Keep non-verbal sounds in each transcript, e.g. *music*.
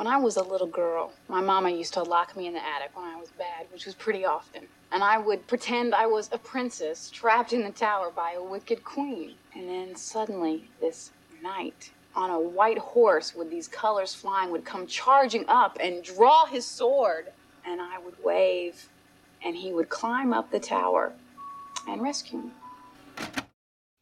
When I was a little girl, my mama used to lock me in the attic when I was bad, which was pretty often. And I would pretend I was a princess trapped in the tower by a wicked queen. And then suddenly, this knight on a white horse with these colors flying would come charging up and draw his sword. And I would wave, and he would climb up the tower and rescue me.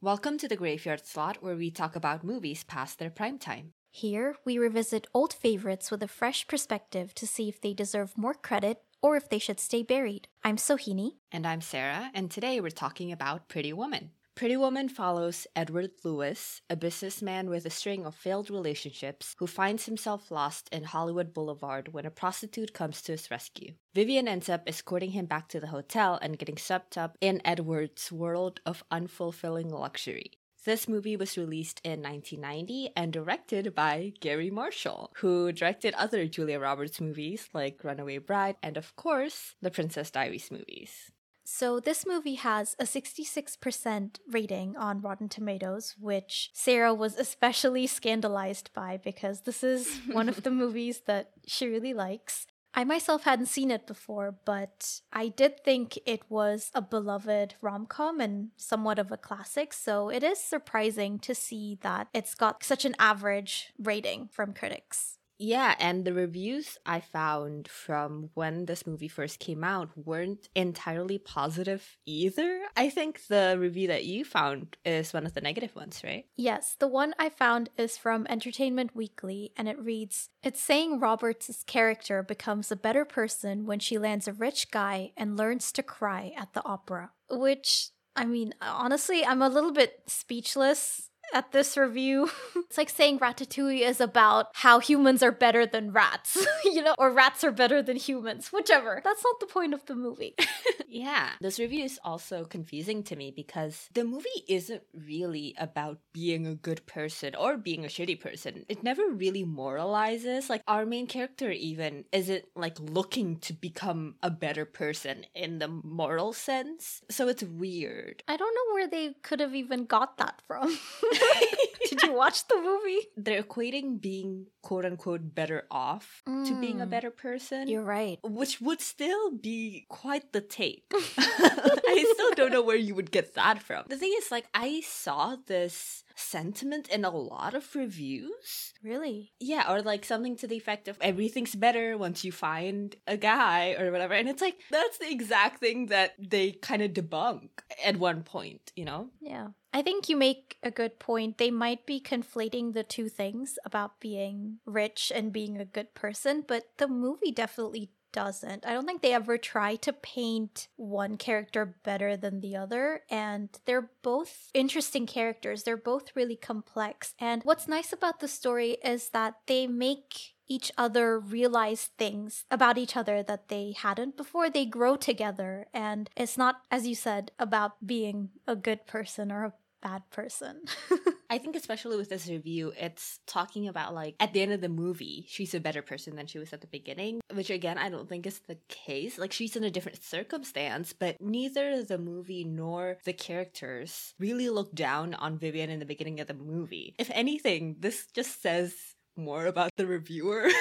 Welcome to the Graveyard Slot, where we talk about movies past their prime time. Here, we revisit old favorites with a fresh perspective to see if they deserve more credit or if they should stay buried. I'm Sohini. And I'm Sarah, and today we're talking about Pretty Woman. Pretty Woman follows Edward Lewis, a businessman with a string of failed relationships who finds himself lost in Hollywood Boulevard when a prostitute comes to his rescue. Vivian ends up escorting him back to the hotel and getting swept up in Edward's world of unfulfilling luxury. This movie was released in 1990 and directed by Garry Marshall, who directed other Julia Roberts movies like Runaway Bride and, of course, the Princess Diaries movies. So, this movie has a 66% rating on Rotten Tomatoes, which Sarah was especially scandalized by because this is one of the *laughs* movies that she really likes. I myself hadn't seen it before, but I did think it was a beloved rom com and somewhat of a classic, so it is surprising to see that it's got such an average rating from critics. Yeah, and the reviews I found from when this movie first came out weren't entirely positive either. I think the review that you found is one of the negative ones, right? Yes, the one I found is from Entertainment Weekly, and it reads It's saying Roberts' character becomes a better person when she lands a rich guy and learns to cry at the opera. Which, I mean, honestly, I'm a little bit speechless at this review. *laughs* it's like saying Ratatouille is about how humans are better than rats, *laughs* you know, or rats are better than humans, whichever. That's not the point of the movie. *laughs* yeah. This review is also confusing to me because the movie isn't really about being a good person or being a shitty person. It never really moralizes. Like, our main character, even, isn't like looking to become a better person in the moral sense. So it's weird. I don't know where they could have even got that from. *laughs* Did you watch the movie? They're equating being quote unquote better off mm. to being a mm. better person. You're right. Which would still be quite the take. *laughs* *laughs* I still don't know where you would get that from. The thing is, like, I saw this sentiment in a lot of reviews. Really? Yeah, or like something to the effect of everything's better once you find a guy or whatever. And it's like, that's the exact thing that they kind of debunk at one point, you know? Yeah. I think you make a good point. They might be conflating the two things about being rich and being a good person, but the movie definitely doesn't. I don't think they ever try to paint one character better than the other. And they're both interesting characters. They're both really complex. And what's nice about the story is that they make each other realize things about each other that they hadn't before. They grow together. And it's not, as you said, about being a good person or a bad person. I think especially with this review, it's talking about like at the end of the movie, she's a better person than she was at the beginning, which again I don't think is the case. Like she's in a different circumstance, but neither the movie nor the characters really look down on Vivian in the beginning of the movie. If anything, this just says more about the reviewer. *laughs*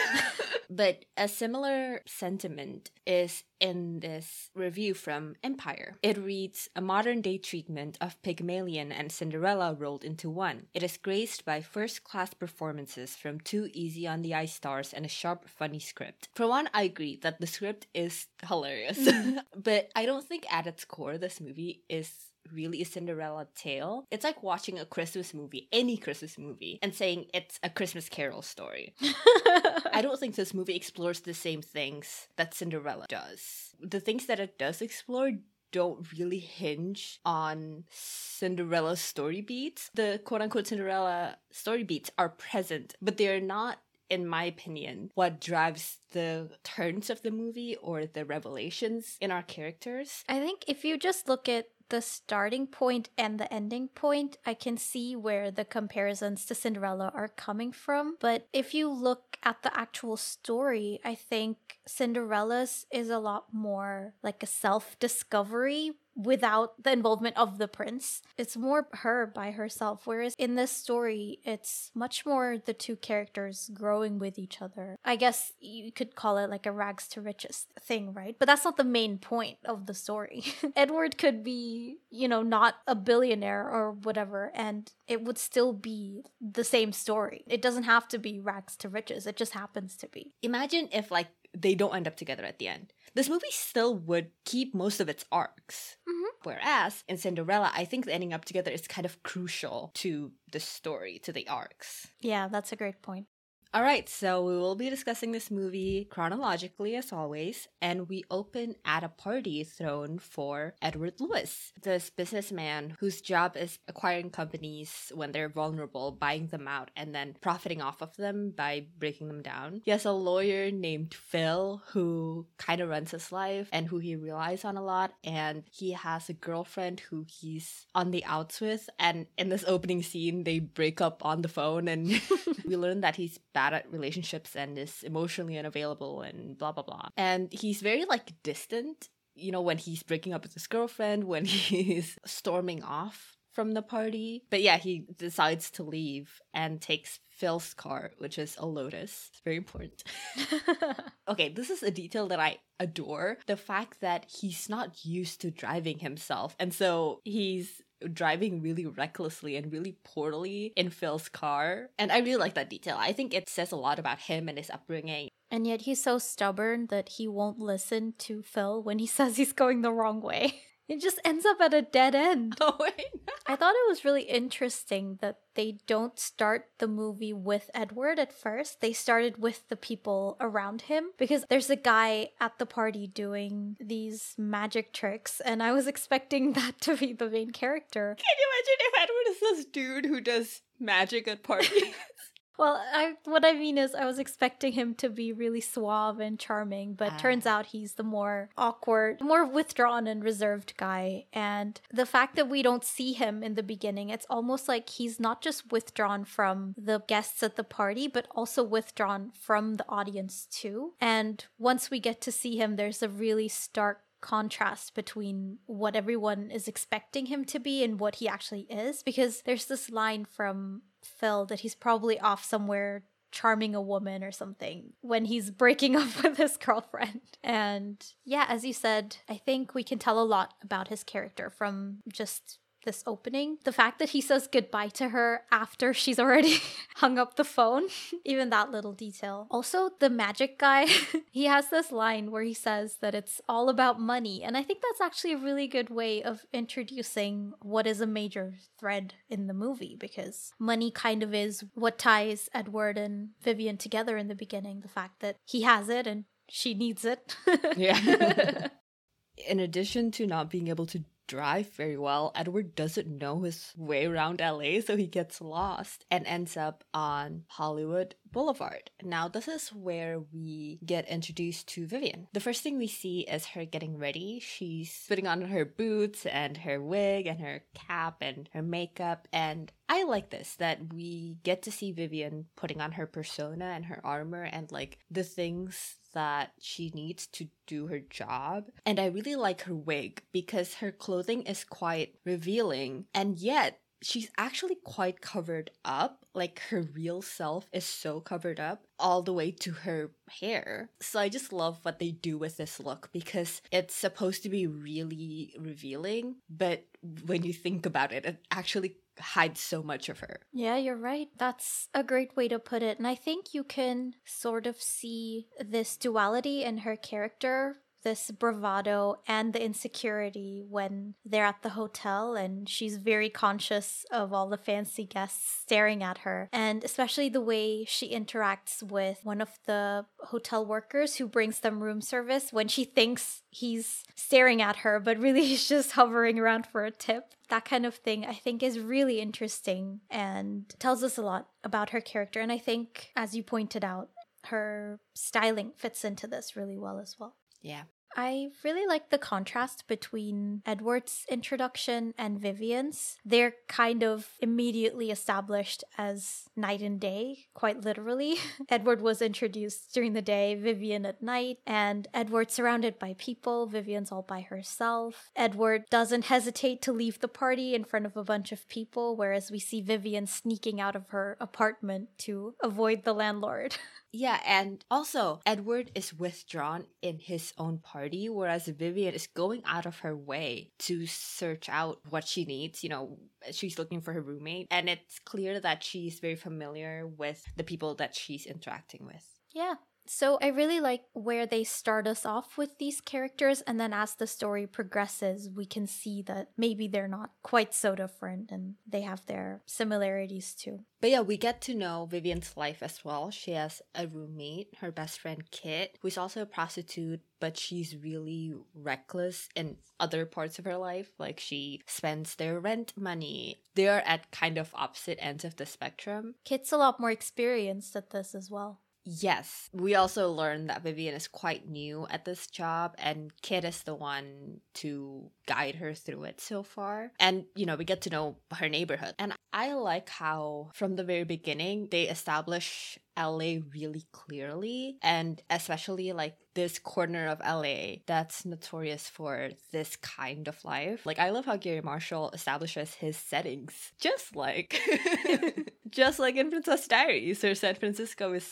but a similar sentiment is in this review from Empire. It reads A modern day treatment of Pygmalion and Cinderella rolled into one. It is graced by first class performances from two easy on the eye stars and a sharp, funny script. For one, I agree that the script is hilarious, mm. *laughs* but I don't think at its core this movie is really a Cinderella tale. It's like watching a Christmas movie, any Christmas movie, and saying it's a Christmas Carol story. *laughs* I don't think this movie explores the same things that Cinderella does. The things that it does explore don't really hinge on Cinderella's story beats. The quote unquote Cinderella story beats are present, but they're not in my opinion, what drives the turns of the movie or the revelations in our characters. I think if you just look at the starting point and the ending point, I can see where the comparisons to Cinderella are coming from. But if you look at the actual story, I think Cinderella's is a lot more like a self discovery without the involvement of the prince. It's more her by herself. Whereas in this story, it's much more the two characters growing with each other. I guess you could call it like a rags to riches thing, right? But that's not the main point of the story. *laughs* Edward could be, you know, not a billionaire or whatever, and it would still be the same story. It doesn't have to be rags to riches, it just happens to be. Imagine if, like, they don't end up together at the end. This movie still would keep most of its arcs. Mhm. Whereas in Cinderella, I think ending up together is kind of crucial to the story, to the arcs. Yeah, that's a great point. All right, so we will be discussing this movie chronologically as always, and we open at a party thrown for Edward Lewis, this businessman whose job is acquiring companies when they're vulnerable, buying them out, and then profiting off of them by breaking them down. He has a lawyer named Phil who kind of runs his life and who he relies on a lot, and he has a girlfriend who he's on the outs with. And in this opening scene, they break up on the phone, and *laughs* we learn that he's bad at relationships and is emotionally unavailable and blah blah blah. And he's very like distant, you know, when he's breaking up with his girlfriend, when *laughs* he's storming off from the party. But yeah, he decides to leave and takes Phil's car, which is a Lotus. It's very important. *laughs* okay, this is a detail that I adore. The fact that he's not used to driving himself. And so he's driving really recklessly and really poorly in Phil's car. And I really like that detail. I think it says a lot about him and his upbringing. And yet he's so stubborn that he won't listen to Phil when he *laughs* says he's going the wrong way. It just ends up at a dead end. *laughs* Oh, wait. I thought it was really interesting that they don't start the movie with Edward at first. They started with the people around him because there's a guy at the party doing these magic tricks, and I was expecting *laughs* that to be the main character. Can you imagine if Edward is this dude who does magic at parties? *laughs* Well, I what I mean is I was expecting him to be really suave and charming, but Ah. turns out he's the more awkward, more withdrawn and reserved guy. And the fact that we don't see him in the beginning, it's almost like he's not just withdrawn from the guests at the party, but also withdrawn from the audience too. And once we get to see him, there's a really stark contrast between what everyone is expecting him to be and what he actually is because there's this line from Phil that he's probably off somewhere charming a woman or something when he's breaking *laughs* up with his girlfriend. And yeah, as you said, I think we can tell a lot about his character from just this opening. The fact that he says goodbye to her after she's already *laughs* hung up the phone, *laughs* even that little detail. Also, the magic guy, *laughs* he has this line where he says that it's all about money. And I think that's actually a really good way of introducing what is a major thread in the movie because money kind of is what ties Edward and Vivian together in the beginning. The fact that he has it and she needs it. yeah. In addition to not being able to drive very well, Edward doesn't know his way around LA, so he gets lost and ends up on Hollywood Boulevard. Now, this is where we get introduced to Vivian. The first thing we see is her getting ready. She's putting on her boots and her wig and her cap and her makeup. And I like this that we get to see Vivian putting on her persona and her armor and like the things that she needs to do her job. And I really like her wig because her clothing is quite revealing and yet she's actually quite covered up. Like her real self is so covered up all the way to her hair. So I just love what they do with this look because it's supposed to be really revealing, but when you think about it, it actually hides so much of her. Yeah, you're right. That's a great way to put it. And I think you can sort of see this duality in her character, this bravado and the insecurity when they're at the hotel and she's very conscious of all the fancy guests staring at her. And especially the way she interacts with one of the hotel workers who brings them room service when she thinks he's staring at her, but really *laughs* he's just hovering around for a tip that kind of thing I think is really interesting and tells us a lot about her character. And I think, as you pointed out, her styling fits into this really well as well. Yeah. I really like the contrast between Edward's introduction and Vivian's. They're kind of immediately established as night and day, quite literally. *laughs* Edward was introduced during the day, Vivian at night, and Edward surrounded by people, Vivian's all by herself. Edward doesn't hesitate to leave the party in front of a bunch of people, whereas we see Vivian sneaking out of her apartment to avoid the landlord. *laughs* Yeah, and also Edward is withdrawn in his own party, whereas Vivian is going out of her way to search out what she needs. You know, she's looking for her roommate, and it's clear that she's very familiar with the people that she's interacting with. Yeah, so I really like where they start us off with these characters, and then as the story progresses, we can see that maybe they're not quite so different and they have their similarities too. But yeah, we get to know Vivian's life as well. She has a roommate, her best friend Kit, who's also a prostitute, but she's really reckless in other parts of her life. Like she spends their rent money. They're at kind of opposite ends of the spectrum. Kit's a lot more experienced at this as well. Yes. We also learned that Vivian is quite new at this job and Kit is the one to guide her through it so far. And, you know, we get to know her neighborhood. And I like how from the very beginning they establish LA really clearly and especially like this corner of LA that's notorious for this kind of life. Like I love how Garry Marshall establishes his settings just like *laughs* *laughs* just like in Princess Diaries or San Francisco is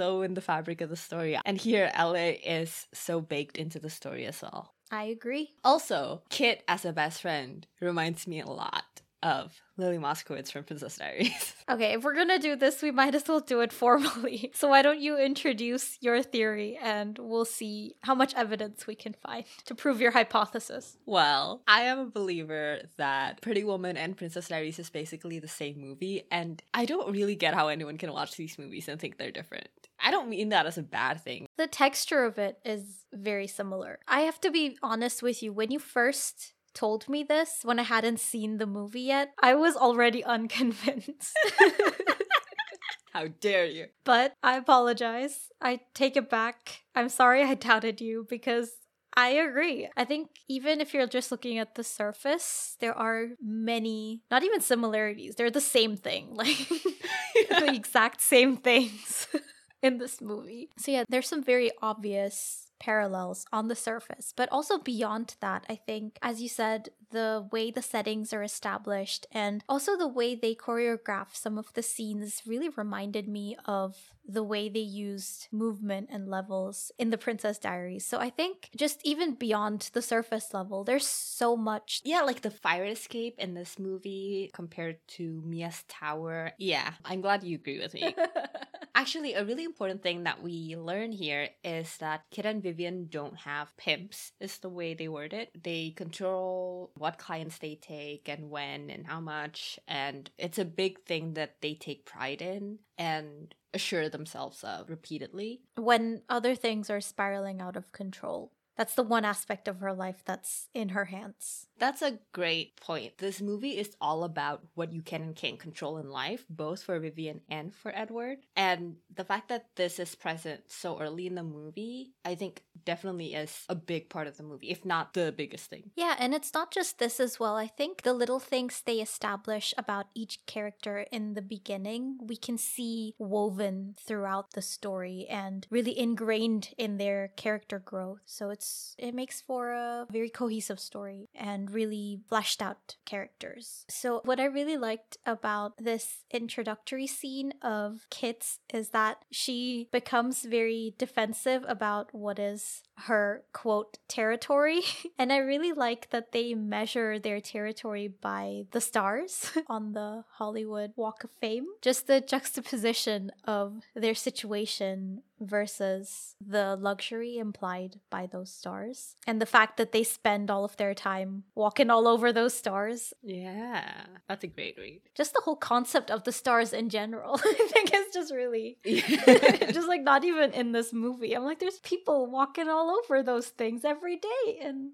so in the fabric of the story. And here, LA is so baked into the story as well. I agree. Also, Kit as a best friend reminds me a lot of Lily Moskowitz from Princess Diaries. *laughs* Okay, if we're gonna do this, we might as well do it formally. *laughs* So why don't you introduce your theory and we'll see how much evidence we can find to prove your hypothesis. Well, I am a believer that Pretty Woman and Princess Diaries is basically the same movie, and I don't really get how anyone can watch these movies and think they're different. I don't mean that as a bad thing. The texture of it is very similar. I have to be honest with you, when you first told me this when I hadn't seen the movie yet, I was already *laughs* unconvinced. *laughs* How dare you? but I apologize. I take it back. I'm sorry I doubted you because I agree. I think even if you're just looking at the surface, there are many, not even similarities, they're the same thing. *laughs* Like the exact same things in this movie. So, yeah, there's some very obvious parallels on the surface, but also beyond that, I think, as you said, the way the settings are established and also the way they choreograph some of the scenes really reminded me of the way they used movement and levels in the Princess Diaries. So I think just even beyond the surface level, there's so much. Yeah, like the fire escape in this movie compared to Mia's tower. Yeah, I'm glad you agree with me. *laughs* Actually, a really important thing that we learn here is that Kit and Vivian don't have pimps, is the way they word it. They control what clients they take and when and how much. And it's a big thing that they take pride in and assure themselves of repeatedly. When other things are spiraling out of control. That's the one aspect of her life that's in her hands. That's a great point. This movie is all about what you can and can't control in life, both for Vivian and for Edward. And the fact that this is present so early in the movie, I think definitely is a big part of the movie, if not the biggest thing. Yeah, and it's not just this as well. I think the little things they establish about each character in the beginning, we can see woven throughout the story and really ingrained in their character growth. So it's it makes for a very cohesive story and really fleshed out characters. So what I really liked about this introductory scene of Kit's is that she becomes very defensive about what is her quote territory. *laughs* and I really like that they measure their territory by the stars *laughs* on the Hollywood Walk of Fame. Just the juxtaposition of their situation versus the luxury implied by those stars and the fact that they spend all of their time walking all over those stars. Yeah, that's a great read. Just the whole concept of the stars in general, *laughs* I think is just really *laughs* just like not even in this movie. I'm like, there's people walking all over those things every day and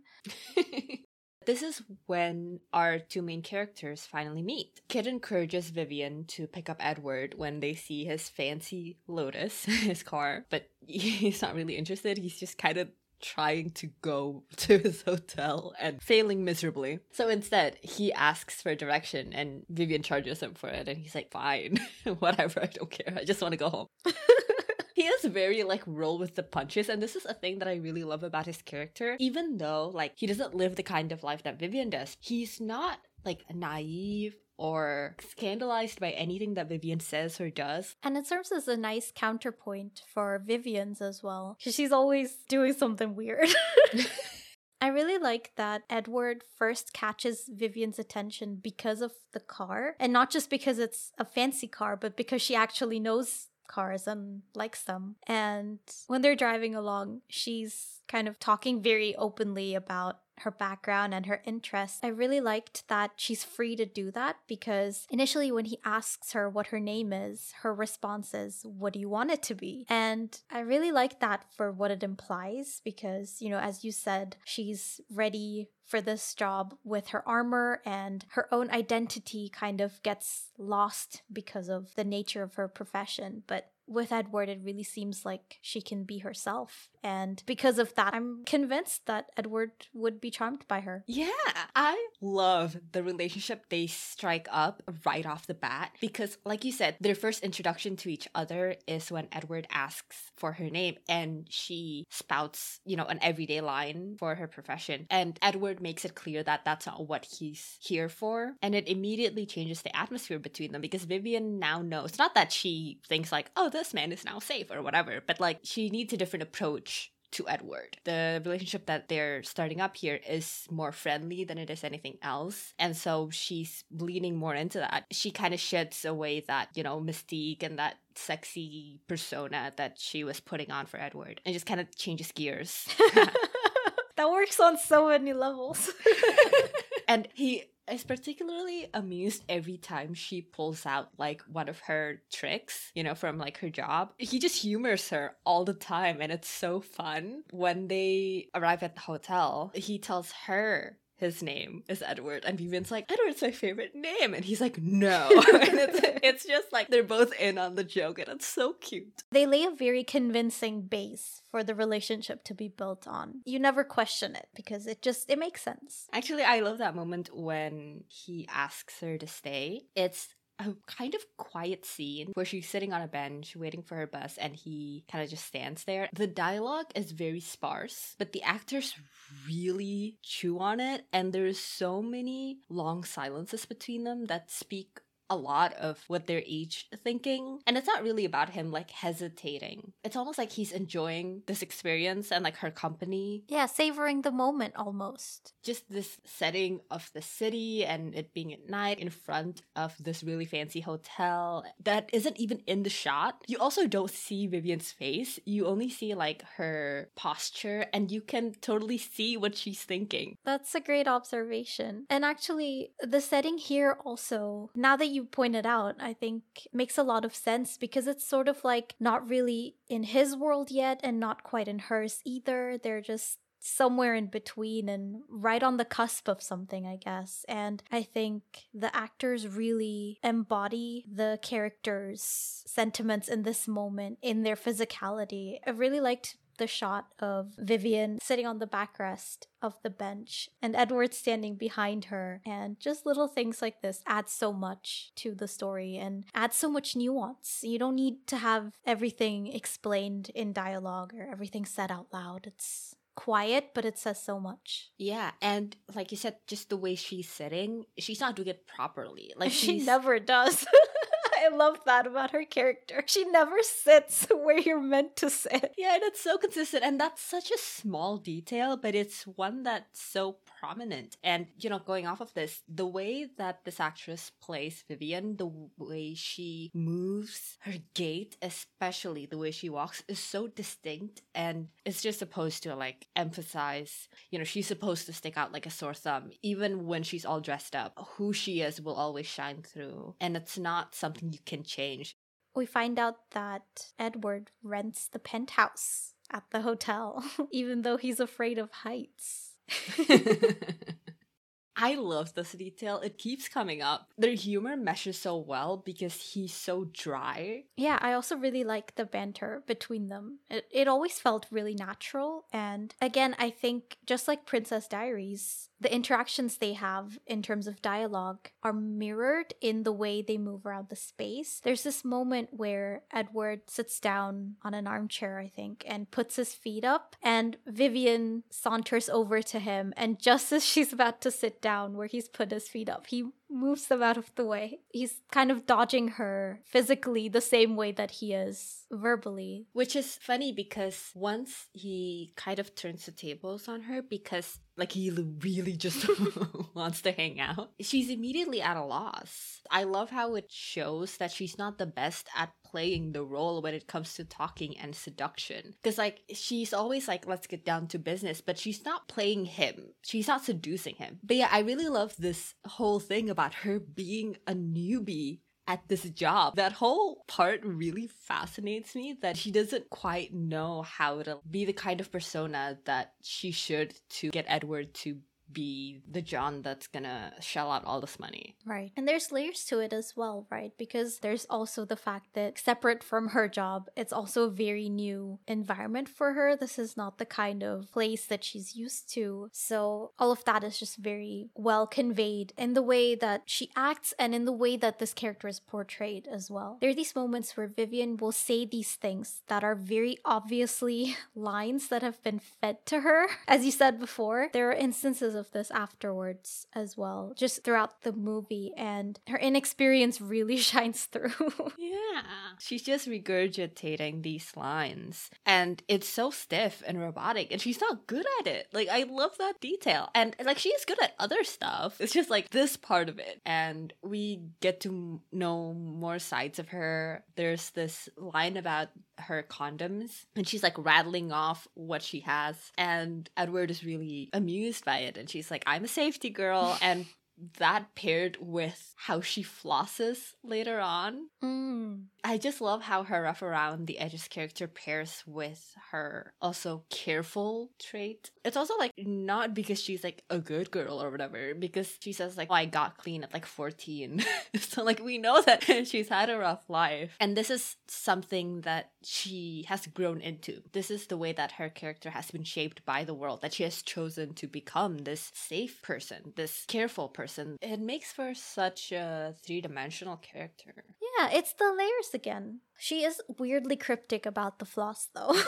*laughs* This is when our two main characters finally meet. Kit encourages Vivian to pick up Edward when they see his fancy Lotus, *laughs* his car, but he's not really interested. He's just kind of trying to go *laughs* to his hotel and failing miserably. So instead, he asks for direction and Vivian charges him for it and he's like, fine, *laughs* whatever, I don't care. I just want to go home. He is very like roll with the punches and this is a thing that i really love about his character even though like he doesn't live the kind of life that vivian does he's not like naive or scandalized by anything that Vivian says or does. And it serves as a nice counterpoint for Vivian's as well. Because she's always doing something weird. *laughs* *laughs* I really like that Edward first catches Vivian's attention because of the car, and not just because it's a fancy car, but because she actually knows cars and likes them. And when they're driving along, she's kind of talking very openly about her background and her interests. I really liked that she's free to do that because initially, when he asks her what her name is, her response is, What do you want it to be? And I really like that for what it implies because, you know, as you said, she's ready for this job with her armor and her own identity kind of gets lost because of the nature of her profession. But with Edward, it really seems like she can be herself. And because of that, I'm convinced that Edward would be charmed by her. Yeah, I love the relationship they strike up right off the bat because, like you said, their first introduction to each other is when Edward asks for her name and she spouts, you know, an everyday line for her profession. And Edward makes it clear that that's not what he's here for. And it immediately changes the atmosphere between them because Vivian now knows, not that she thinks like, oh, this man is now safe or whatever, but like she needs a different approach to Edward. The relationship that they're starting up here is more friendly than it is anything else. And so she's leaning more into that. She kind of sheds away that, you know, mystique and that sexy persona that she was putting on for Edward and just kind of changes gears. *laughs* that works on so many levels. *laughs* and he is particularly amused every time she pulls out like one of her tricks, you know, from like her job. He just humors her all the time and it's so fun. When they arrive at the hotel, he tells her his name is Edward. And Vivian's like, Edward's my favorite name. And he's like, no. *laughs* and it's, it's just like they're both in on the joke and it's so cute. They lay a very convincing base for the relationship to be built on. You never question it because it just, it makes sense. Actually, I love that moment when he asks her to stay. It's a kind of quiet scene where she's sitting on a bench waiting for her bus and he kind of just stands there. The dialogue is very sparse, but the actors really chew on it and there's so many long silences between them that speak a lot of what they're each thinking. And it's not really about him like hesitating. It's almost like he's enjoying this experience and like her company. Yeah, savoring the moment almost. Just this setting of the city and it being at night in front of this really fancy hotel that isn't even in the shot. You also don't see Vivian's face. You only see like her posture and you can totally see what she's thinking. That's a great observation. And actually, the setting here also, now that you you pointed out, I think makes a lot of sense because it's sort of like not really in his world yet and not quite in hers either. They're just somewhere in between and right on the cusp of something, I guess. And I think the actors really embody the characters' sentiments in this moment in their physicality. I really liked the shot of Vivian sitting on the backrest of the bench and Edward standing behind her. And just little things like this add so much to the story and add so much nuance. You don't need to have everything explained in dialogue or everything said out loud. It's quiet, but it says so much. Yeah, and like you said, just the way she's sitting, she's not doing it properly. Like *laughs* she never does. *laughs* I love that about her character. She never sits *laughs* where you're meant to sit. Yeah, and it's so consistent. And that's such a small detail, but it's one that's so prominent. And, you know, going off of this, the way that this actress plays Vivian, the way she moves, her gait, especially the way she walks, is so distinct. And it's just supposed to, like, emphasize, you know, she's supposed to stick out like a sore thumb. Even when she's all dressed up, who she is will always shine through. And it's not something you can change. We find out that Edward rents the penthouse at the hotel, *laughs* even though he's afraid of heights. *laughs* I love this detail. It keeps coming up. Their humor meshes so well because he's so dry. Yeah, I also really like the banter between them. It, it always felt really natural. And again, I think just like Princess Diaries, the interactions they have in terms of dialogue are mirrored in the way they move around the space. There's this moment where Edward sits down on an armchair, I think, and puts his feet up, and Vivian saunters over to him. And just as she's about to sit down where he's put his feet up, he moves them out of the way. He's kind of dodging her physically the same way that he is verbally. Which is funny because once he kind of turns the tables on her because like he really just *laughs* wants to hang out, she's immediately at a loss. I love how it shows that she's not the best at playing the role when it comes to talking and seduction. Because, like, she's always like, let's get down to business, but she's not playing him. She's not seducing him. But yeah, I really love this whole thing about her being a newbie at this job. That whole part really fascinates me that she doesn't quite know how to be the kind of persona that she should to get Edward to be the John that's gonna shell out all this money. Right. And there's layers to it as well, right? Because there's also the fact that separate from her job, it's also a very new environment for her. This is not the kind of place that she's used to. So all of that is just very well conveyed in the way that she acts and in the way that this character is portrayed as well. There are these moments where Vivian will say these things that are very obviously *laughs* lines that have been fed to her. As you said before, there are instances of this afterwards as well, just throughout the movie, and her inexperience really *laughs* shines through. yeah. She's just regurgitating these lines, and it's so stiff and robotic, and she's not good at it. Like, I love that detail. And, like, she's good at other stuff. It's just like this part of it. And we get to know more sides of her. There's this line about her condoms, and she's like rattling off what she has, and Edward is really amused by it. And she's like, I'm a safety girl. And that paired with how she flosses later on. Mm. I just love how her rough around the edges character pairs with her also careful trait. It's also like not because she's like a good girl or whatever, because she says like, oh, I got clean at like 14. *laughs* so like we know that *laughs* she's had a rough life. And this is something that she has grown into. This is the way that her character has been shaped by the world, that she has chosen to become this safe person, this careful person. It makes for such a three dimensional character. Yeah, it's the layers again. She is weirdly cryptic about the floss, though. *laughs*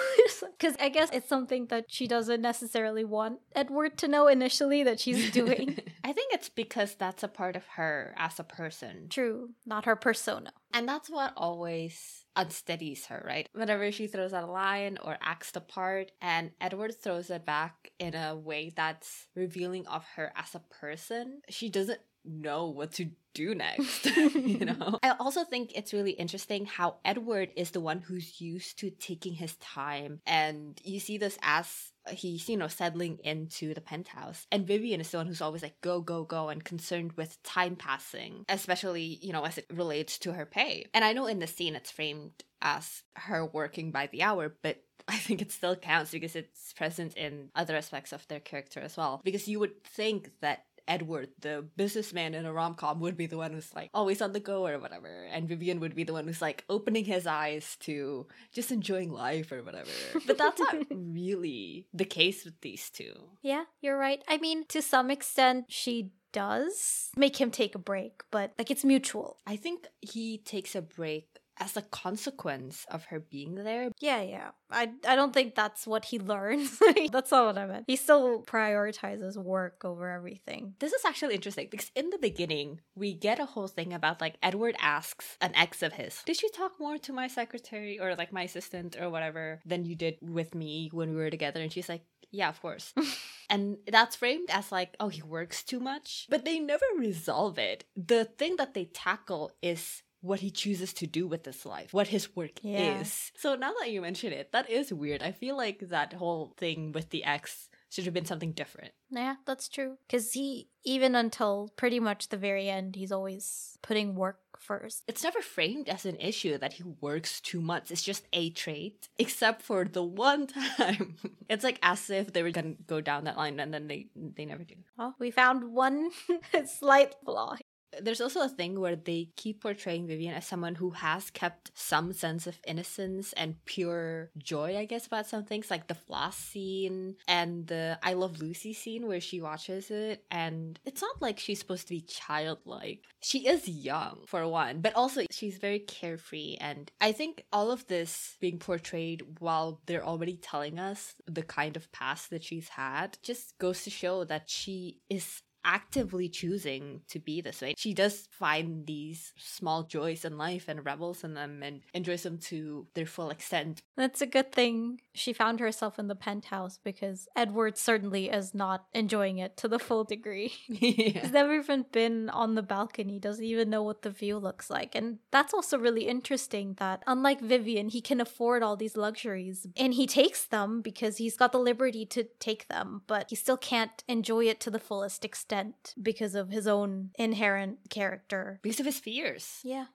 Because I guess it's something that she doesn't necessarily want Edward to know initially that she's doing. *laughs* I think it's because that's a part of her as a person. True, not her persona. And that's what always unsteadies her, right? Whenever she throws out a line or acts the part, and Edward throws it back in a way that's revealing of her as a person, she doesn't know what to do next *laughs* *laughs* you know? I also think it's really interesting how edward is the one who's used to taking his time. And you see this as he's you know settling into the penthouse. And vivian is the one who's always like go go go and concerned with time passing especially you know as it relates to her pay. And i know in the scene it's framed as her working by the hour but *laughs* I think it still counts because it's present in other aspects of their character as well. Because you would think that Edward, the businessman in a rom com, would be the one who's like always on the go or whatever. And Vivian would be the one who's like opening his eyes to just enjoying life or whatever. *laughs* But that's not really the case with these two. Yeah, you're right. I mean, to some extent, she does make him take a break, but like it's mutual. I think he takes a break as a consequence of her being there. Yeah, yeah. I I don't think that's what he *laughs* learns. *laughs* that's not what I meant. He still prioritizes work over everything. This is actually interesting because in the beginning, we get a whole thing about like Edward asks an ex of his, Did you talk more to my secretary or like my assistant or whatever than you did with me when we were together? And she's like, yeah, of course. *laughs* and that's framed as like, oh, he works too much. But they never resolve it. The thing that they tackle is what he chooses to do with his life, what his work Yeah. is. So now that you mention it, that is weird. I feel like that whole thing with the ex should have been something different. Yeah, that's true. Because he, even until pretty much the very end, he's always putting work first. It's never framed as an issue that he works too much. It's just a trait, except for the one *laughs* time. it's like as if they were gonna go down that line and then they they never do. Well, we found one *laughs* slight flaw. There's also a thing where they keep portraying Vivian as someone who has kept some sense of innocence and pure joy, I guess, about some things, like the floss scene and the I Love Lucy scene where she watches it. And it's not like she's supposed to be childlike. She is young, for one, but also she's very carefree. And I think all of this being portrayed while they're already telling us the kind of past that she's had just goes to show that she is actively choosing to be this way. She does find these small joys in life and revels in them and enjoys them to their full extent. That's a good thing she found herself in the penthouse because Edward certainly is not enjoying it to the full degree. *laughs* *laughs* yeah. He's never even been on the balcony, doesn't even know what the view looks like. And that's also really interesting that, unlike Vivian, he can afford all these luxuries and he takes them because he's got the liberty to take them, but he still can't enjoy it to the fullest extent because of his own inherent character. Because of his fears. Yeah.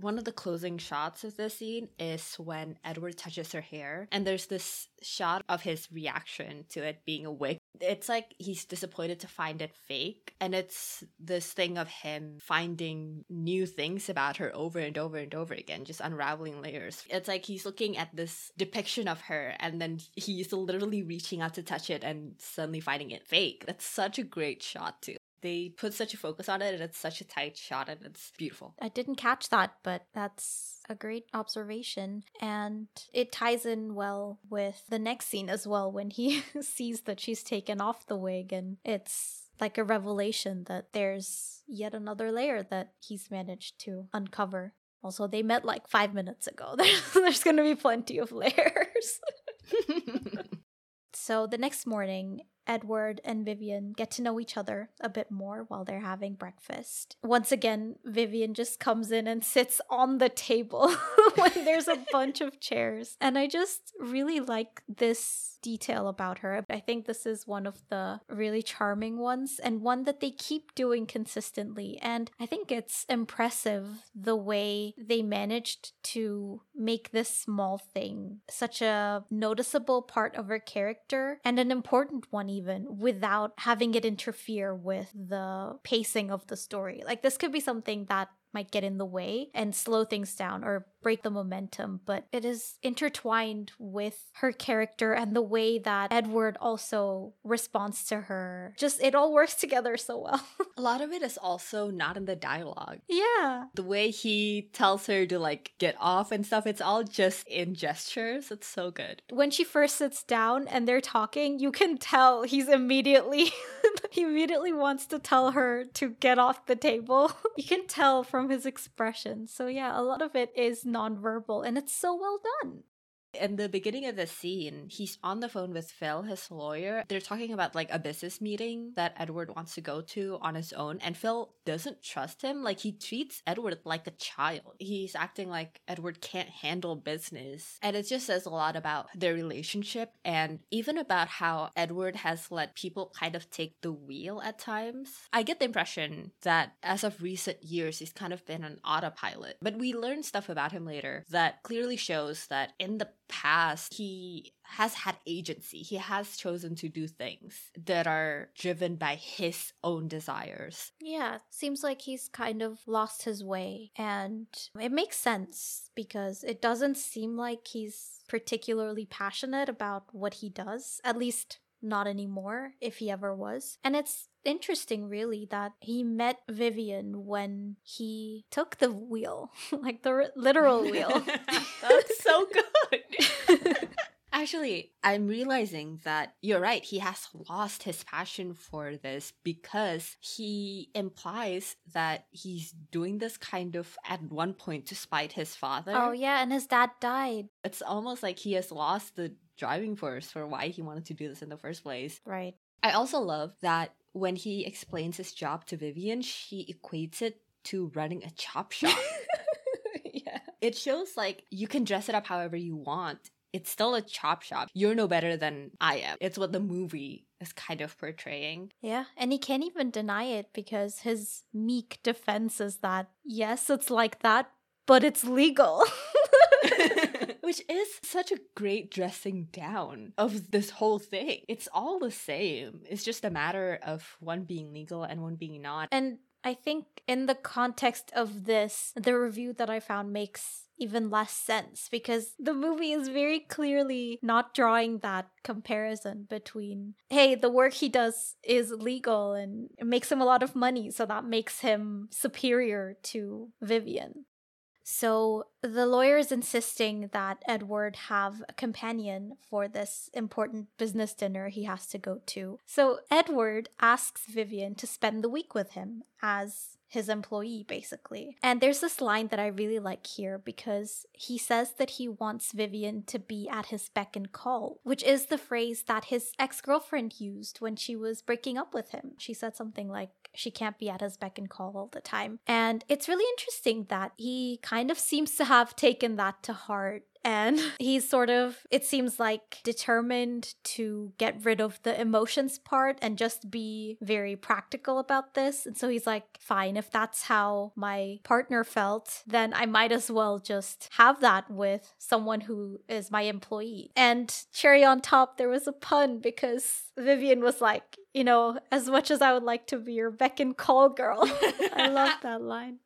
One of the closing shots of this scene is when Edward touches her hair, and there's this shot of his reaction to it being a wig. It's like he's disappointed to find it fake, and it's this thing of him finding new things about her over and over and over again, just unraveling layers. It's like he's looking at this depiction of her, and then he's literally reaching out to touch it and suddenly finding it fake. That's such a great shot, too they put such a focus on it and it's such a tight shot and it's beautiful. I didn't catch that, but that's a great observation. And it ties in well with the next scene as well when he *laughs* sees that she's taken off the wig and it's like a revelation that there's yet another layer that he's managed to uncover. Also, they met like five minutes ago. *laughs* There's, there's going to be plenty of *laughs* layers. so the next morning, Edward and Vivian get to know each other a bit more while they're having breakfast. Once again, Vivian just comes in and sits on the table *laughs* when there's a bunch of *laughs* chairs. And I just really like this detail about her. I think this is one of the really charming ones and one that they keep doing consistently. And I think it's impressive the way they managed to make this small thing such a noticeable part of her character and an important one, even without having it interfere with the pacing of the story. Like, this could be something that might get in the way and slow things down or break the momentum, but it is intertwined with her character and the way that Edward also responds to her. Just it all works together so well. *laughs* a lot of it is also not in the dialogue. Yeah. The way he tells her to like get off and stuff, it's all just in gestures. It's so good. When she first sits down and they're talking, you can tell he's immediately *laughs* he immediately wants to tell her to get off the table. *laughs* you can tell from his expression. So yeah, a lot of it is nonverbal and it's so well done. In the beginning of the scene, he's on the phone with Phil, his lawyer. They're talking about like a business meeting that Edward wants to go to on his own, and Phil doesn't trust him. Like he treats Edward like a child. He's acting like Edward can't handle business. And it just says a lot about their relationship and even about how Edward has let people kind of take the wheel at times. I get the impression that as of recent years, he's kind of been an autopilot. But we learn stuff about him later that clearly shows that in the past, he has had agency. He has chosen to do things that are driven by his own desires. Yeah, seems like he's kind of lost his way. And it makes sense because it doesn't seem like he's particularly passionate about what he does, at least not anymore, if he ever was. And it's interesting, really, that he met Vivian when he took the wheel, *laughs* like the r- literal wheel. *laughs* *laughs* That's so good. Actually, I'm realizing that you're right. He has lost his passion for this because he implies that he's doing this kind of at one point to spite his father. oh, yeah, and his dad died. It's almost like he has lost the driving force for why he wanted to do this in the first place. Right. I also love that when he explains his job to Vivian, she equates it to running a chop shop. *laughs* yeah. it shows like you can dress it up however you want. It's still a chop shop. You're no better than I am. It's what the movie is kind of portraying. Yeah, and he can't even deny it because his meek defense is that, yes, it's like that, but it's legal. *laughs* Which is such a great dressing down of this whole thing. It's all the same. It's just a matter of one being legal and one being not. And I think in the context of this, the review that I found makes even less sense because the movie is very clearly not drawing that comparison between, hey, the work he does is legal and it makes him a lot of money, so that makes him superior to Vivian. So the lawyer is insisting that Edward have a companion for this important business dinner he has to go to. So Edward asks Vivian to spend the week with him as his employee, basically. And there's this line that I really like here because he says that he wants Vivian to be at his beck and call, which is the phrase that his ex girlfriend used when she was breaking up with him. She said something like, she can't be at his beck and call all the time. And it's really interesting that he kind of seems to have taken that to heart and *laughs* he's sort of it seems like determined to get rid of the emotions part and just be very practical about this. And so he's like fine if that's how my partner felt then i might as well just have that with someone who is my employee. And cherry on top there was a pun because vivian was like you know as much as i would like to be your beck and call girl. *laughs* I love *laughs* that line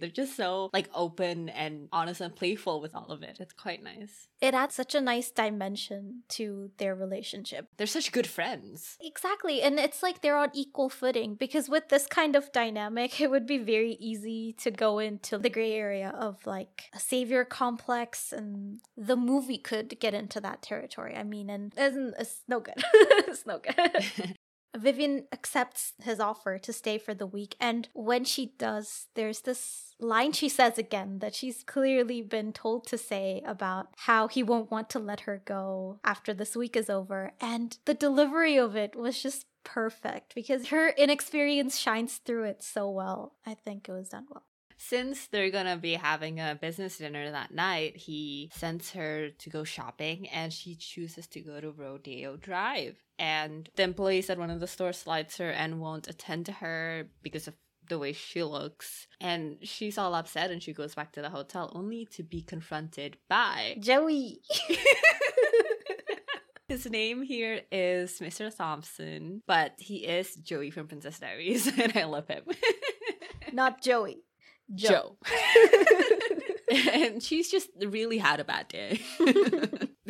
they're just so like open and honest and playful with all of it. It's quite nice. It adds such a nice dimension to their relationship. They're such good friends. Exactly. And it's like they're on equal footing because with this kind of dynamic, it would be very easy to go into the gray area of like a savior complex and the movie could get into that territory. I mean, and it's, it's no good. *laughs* it's no good. *laughs* Vivian accepts his offer to stay for the week. And when she does, there's this line she says again that she's clearly been told to say about how he won't want to let her go after this week is over. And the delivery of it was just perfect because her inexperience shines through it so well. I think it was done well since they're gonna be having a business dinner that night, he sends her to go shopping and she chooses to go to Rodeo Drive. And the employees at one of the stores slides her and won't attend to her because of the way she looks. And she's all upset and she goes back to the hotel only to be confronted by *laughs* Joey. *laughs* His name here is Mr. Thompson, but he is Joey from Princess Diaries, *laughs* and I love him. Not Joey. Joe. and she's just really had a bad day.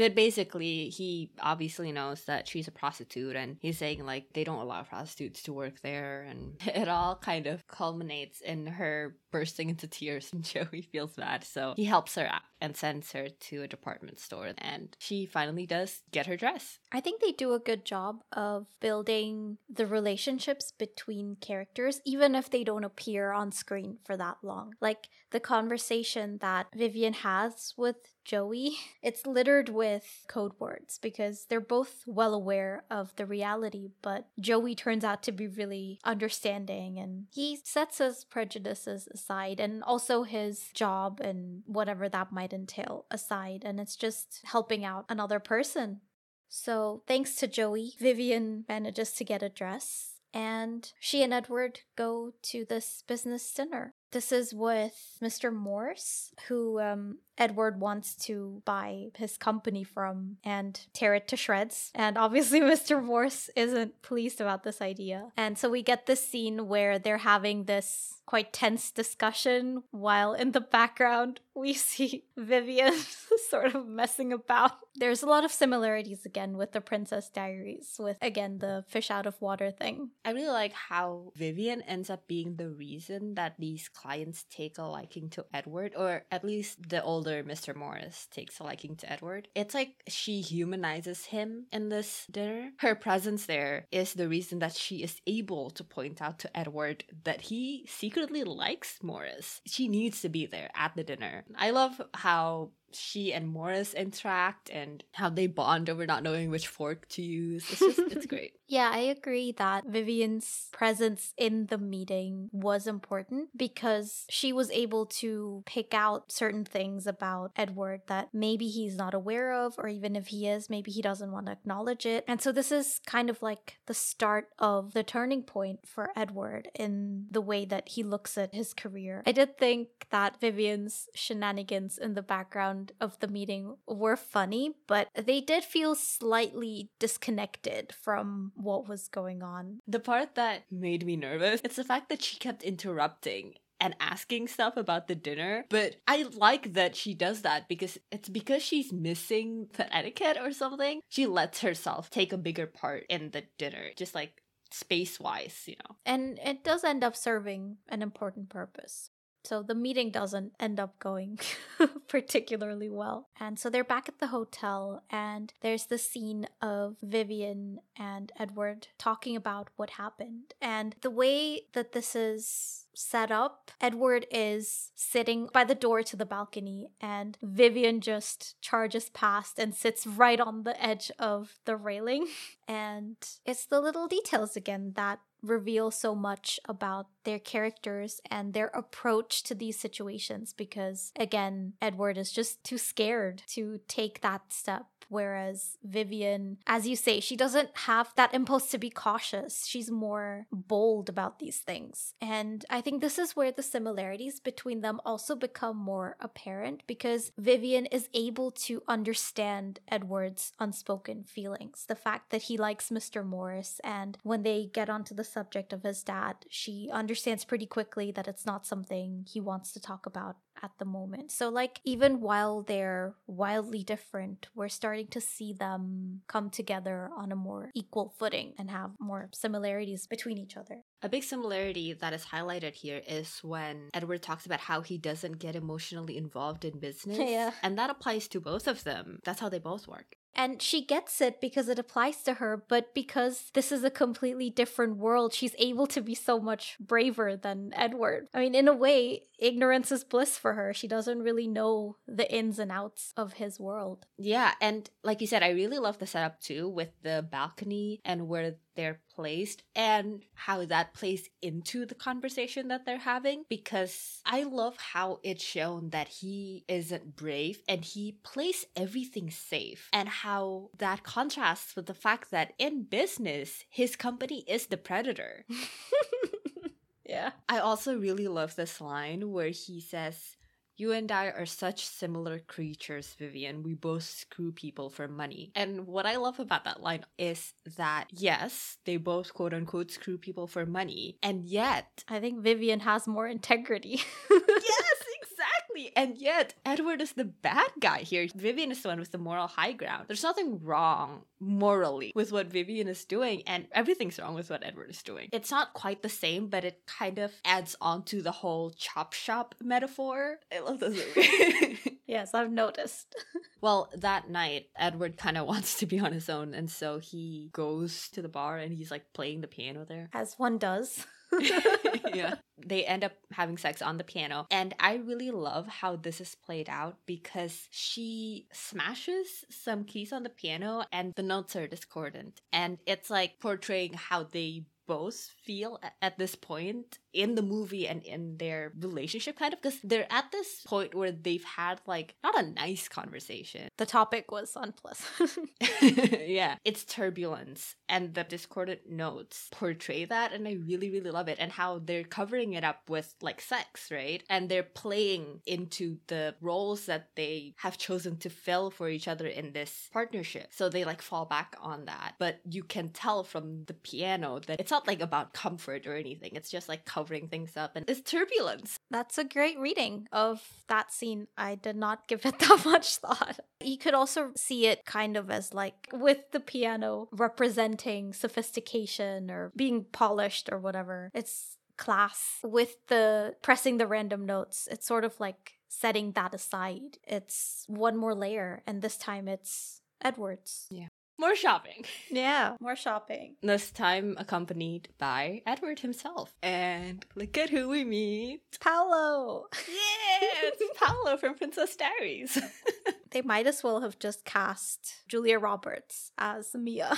But basically, he obviously knows that she's a prostitute, and he's saying, like, they don't allow prostitutes to work there. And *laughs* it all kind of culminates in her bursting into tears, and *laughs* Joey feels bad. So he helps her out and sends her to a department store, and she finally does get her dress. I think they do a good job of building the relationships between characters, even if they don't appear on screen for that long. Like the conversation that Vivian has with Joey, it's littered with code words because they're both well aware of the reality, but Joey turns out to be really understanding and he sets his prejudices aside and also his job and whatever that might entail aside. And it's just helping out another person. So, thanks to Joey, Vivian manages to get a dress and she and Edward go to this business dinner. This is with Mr. Morse, who um, Edward wants to buy his company from and tear it to shreds. And obviously, *laughs* Mr. Morse isn't pleased about this idea. And so we get this scene where they're having this quite tense discussion while in the background we *laughs* see Vivian *laughs* sort of messing about. There's a lot of similarities again with the Princess Diaries, with again the fish out of water thing. I really like how Vivian ends up being the reason that these clients take a liking to Edward, or at least the older Mr. Morris takes a liking to Edward. It's like she humanizes him in this dinner. Her presence there is the reason that she is able to point out to Edward that he secretly likes Morris. She needs to be there at the dinner. I love how she and Morris interact and how they bond over not knowing which fork to use. It's just it's *laughs* great. Yeah, I agree that Vivian's presence in the meeting was important because she was able to pick out certain things about Edward that maybe he's not aware of, or even if he is, maybe he doesn't want to acknowledge it. And so this is kind of like the start of the turning point for Edward in the way that he looks at his career. I did think that Vivian's shenanigans in the background of the meeting were funny, but they did feel slightly disconnected from what was going on. The part that made me nervous, it's the fact that she kept interrupting and asking stuff about the dinner. But I like that she does that because it's because she's missing the etiquette or something. She lets herself take a bigger part in the dinner, just like space wise, you know. And it does end up serving an important purpose. So the meeting doesn't end up going *laughs* particularly well. And so they're back at the hotel, and there's the scene of Vivian and Edward talking about what happened. And the way that this is set up, Edward is sitting by the door to the balcony, and Vivian just charges past and sits right on the edge of the railing. *laughs* And it's the little details again that reveal so much about their characters and their approach to these situations because again Edward is just too scared to take that step. Whereas Vivian as you say she doesn't have that impulse to be cautious. She's more bold about these things. And I think this is where the similarities between them also become more apparent because Vivian is able to understand Edward's unspoken feelings. The fact that he likes Mr. Morris and when they get onto the subject of his dad she understands pretty quickly that it's not something he wants to talk about at the moment. So, like, even while they're wildly different, we're starting to see them come together on a more equal footing and have more similarities between each other. A big similarity that is highlighted here is when Edward talks about how he doesn't get emotionally involved in business. Yeah. And that applies to both of them. That's how they both work. And she gets it because it applies to her, but because this is a completely different world, she's able to be so much braver than Edward. I mean, in a way, ignorance is bliss for her. She doesn't really know the ins and outs of his world. Yeah, and like you said, I really love the setup too with the balcony and where they're placed and how that plays into the conversation that they're having because I love how it's shown that he isn't brave and he plays everything safe and how that contrasts with the fact that in business his company is the predator. *laughs* *laughs* yeah. I also really love this line where he says you and I are such similar creatures, Vivian. We both screw people for money. And what I love about that line is that, yes, they both quote unquote screw people for money. And yet, I think Vivian has more integrity. *laughs* yes, exactly. And yet, Edward is the bad guy here. Vivian is the one with the moral high ground. There's nothing wrong morally with what Vivian is doing, and everything's wrong with what Edward is doing. It's not quite the same, but it kind of adds on to the whole chop shop metaphor. I love this movie. *laughs* yes, I've noticed. *laughs* well, that night, Edward kind of *laughs* wants to be on his own, and so he goes to the bar and he's like playing the piano there. As one does. *laughs* yeah. They end up having sex on the piano. And I really love how this is played out because she smashes some keys on the piano and the notes are discordant. And it's like portraying how they both feel at this point in the movie and in their relationship kind of because they're at this point where they've had like not a nice conversation. The topic was unpleasant. *laughs* *laughs* Yeah. It's turbulence and the discordant notes portray that and i really really love it and how they're covering it up with like sex right? And they're playing into the roles that they have chosen to fill for each other in this partnership. So they like fall back on that. But you can tell from the piano that it's not like about comfort or anything it's just like covering things up and it's turbulence. That's a great reading of that scene. I did not *laughs* give it that much thought. You could also see it kind of as like with the piano representing sophistication or being polished or whatever. It's class with the pressing the random notes. It's sort of like setting that aside. It's one more layer and this time it's Edwards. Yeah more shopping. *laughs* Yeah, more shopping. This time accompanied by Edward himself. And look at who we meet. Paolo. Yeah, it's *laughs* Paolo from Princess Diaries. *laughs* They might as well have just cast Julia Roberts as Mia.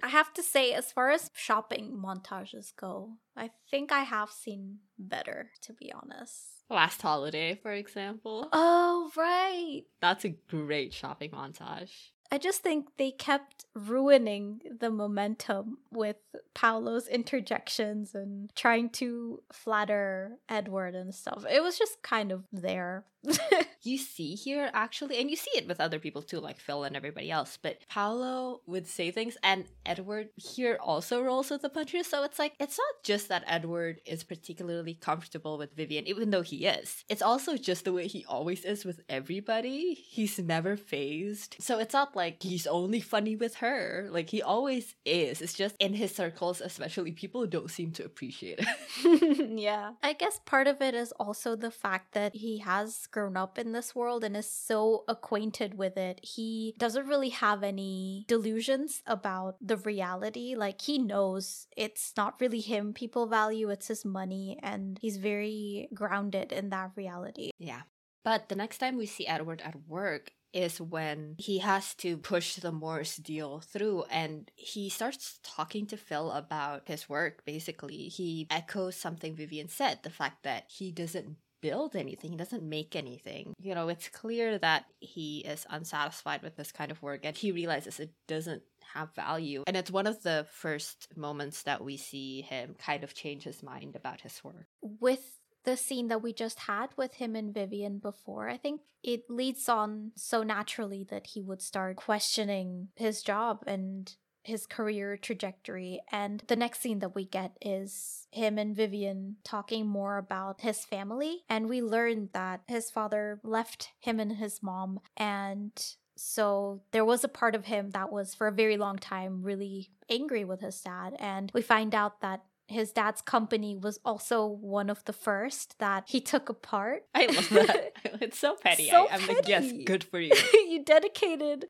I have to say, as far as shopping montages go, I think I have seen better, to be honest. Last holiday, for example. Oh, right. That's a great shopping montage. I just think they kept ruining the momentum with Paolo's interjections and trying to flatter Edward and stuff. It was just kind of there. *laughs* you see here actually, and you see it with other people too, like Phil and everybody else. But Paolo would say things, and Edward here also rolls with the punches. So it's like it's not just that Edward is particularly comfortable with Vivian, even though he is. It's also just the way he always is with everybody. He's never fazed. So it's not like he's only funny with her. Like he always is. It's just in his circles, especially, people don't seem to appreciate it. *laughs* yeah. I guess part of it is also the fact that he has grown up in this world and is so acquainted with it. He doesn't really have any delusions about the reality. Like he knows it's not really him people value, it's his money, and he's very grounded in that reality. Yeah. But the next time we see Edward at work, is when he has to push the Morse deal through and he starts talking to Phil about his work basically. He echoes something Vivian said, the fact that he doesn't build anything, he doesn't make anything. You know, it's clear that he is unsatisfied with this kind of work and he realizes it doesn't have value. And it's one of the first moments that we see him kind of change his mind about his work. With the scene that we just had with him and Vivian before, I think it leads on so naturally that he would start questioning his job and his career trajectory. And the next scene that we get is him and Vivian talking more about his family. And we learn that his father left him and his mom. And so there was a part of him that was for a very long time really angry with his dad. And we find out that his dad's company was also one of the first that he took apart. I love that. *laughs* *laughs* it's so petty. So I, am like, yes, good for *laughs* you. you dedicated